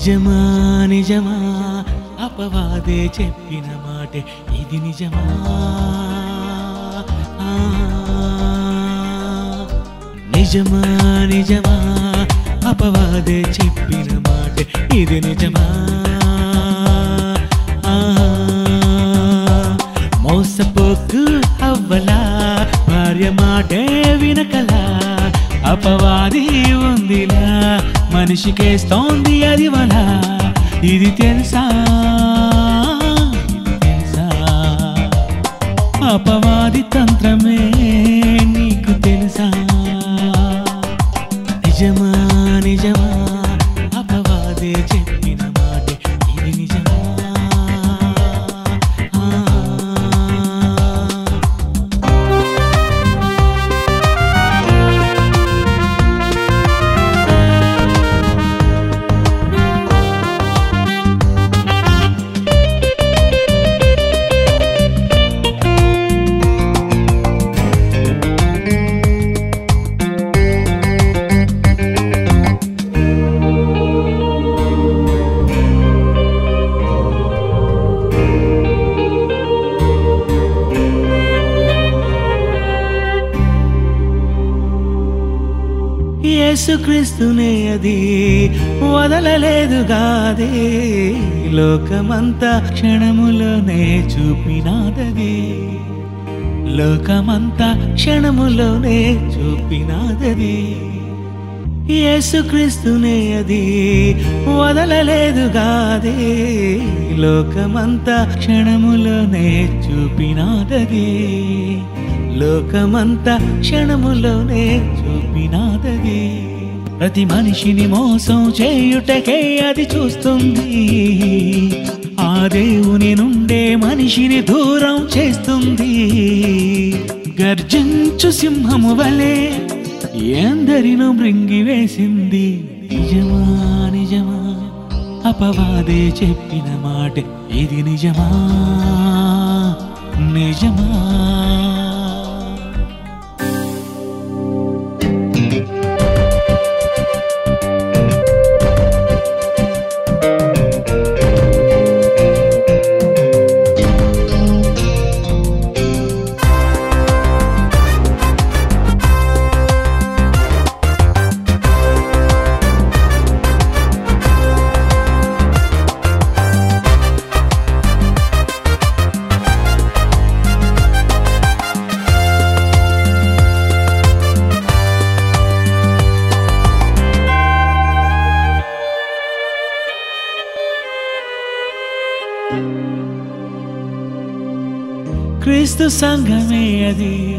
నిజమా నిజమా అపవాదే చెప్పిన మాటే ఇది నిజమా? నిజమా నిజమా అపవాదే చెప్పిన మాట ఇది నిజమా? మనిషికేస్తోంది అది వల. ఇది తెలుసా? ఇది తెలుసా? అపవాది తంత్రమే యేసుక్రీస్తునే అది వదలలేదుగాదే లోకమంతా క్షణములోనే చూపినాదది. లోకమంతా క్షణములోనే చూపినాదది. యేసుక్రీస్తునే అది వదలలేదుగాదే లోకమంతా క్షణములోనే చూపినాదది. లోకమంతా క్షణములోనే చూపినా ప్రతి మనిషిని మోసం చేయుటకే అది చూస్తుంది. ఆ దేవుని నుండే మనిషిని దూరం చేస్తుంది. గర్జించు సింహము వలె ఎందరినో మృంగివేసింది. నిజమా నిజమా? అపవాదే చెప్పిన మాట ఇది నిజమా? నిజమా? క్రీస్తు సంఘమే అది.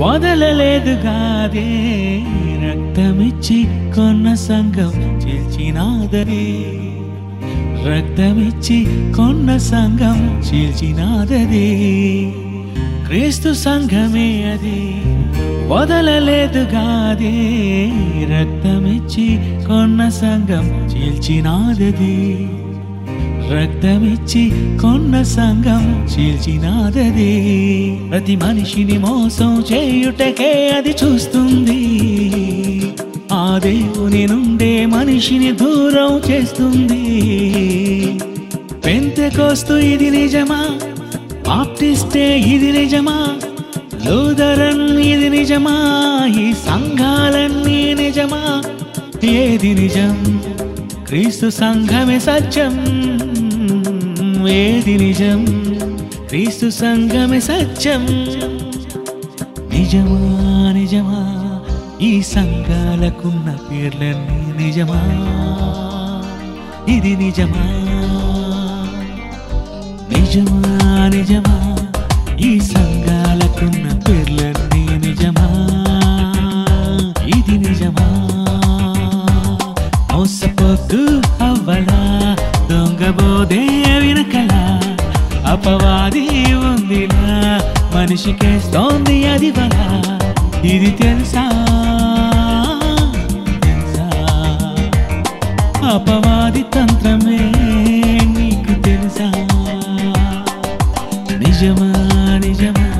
వదలలేదు కాదే రక్తమిచ్చి కొన్న సంఘం చీల్చినాదది. రక్తమిచ్చి కొన్న సంఘం చీల్చినాదది. క్రీస్తు సంఘమే అది. వదలలేదు కాదే రక్తమిచ్చి కొన్న సంఘం చీల్చినాదది. రక్తమిచ్చి కొన్న సంఘం చీల్చినాదది. ప్రతి మనిషిని మోసం చేయుటకే అది చూస్తుంది. ఆ దేవుని నుండే మనిషిని దూరం చేస్తుంది. పెంతెకోస్తు ఇది నిజమా? బాప్టిస్టే ఇది నిజమా? లూదరన్ ఇది నిజమా? ఈ సంఘాలన్నీ నిజమా? ఏది నిజం? క్రీస్తు సంఘమే సత్యం. ఏది నిజం క్రీస్తు సంఘమే సత్యం. నిజమా నిజమా ఈ సంఘాలకున్న పేర్లన్నీ నిజమా? ఇది నిజమా? నిజమా నిజమా ఈ సంఘాలకున్న పేర్లన్నీ అది ఉందిలా మనిషికేస్తోంది అది వల ఇది తెలుసా? తెలుసా? అపవాది తంత్రమే నీకు తెలుసా? నిజమా నిజమా?